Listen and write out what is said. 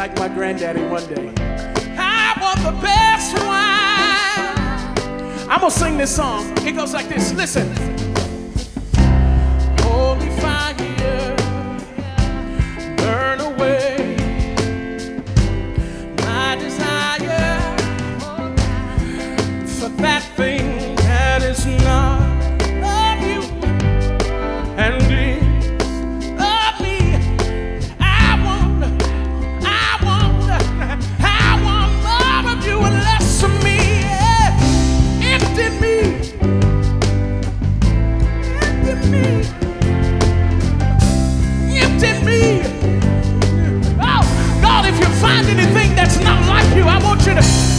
like my granddaddy one day. I want the best wine. I'm gonna sing this song. It goes like this. Listen. Yeah.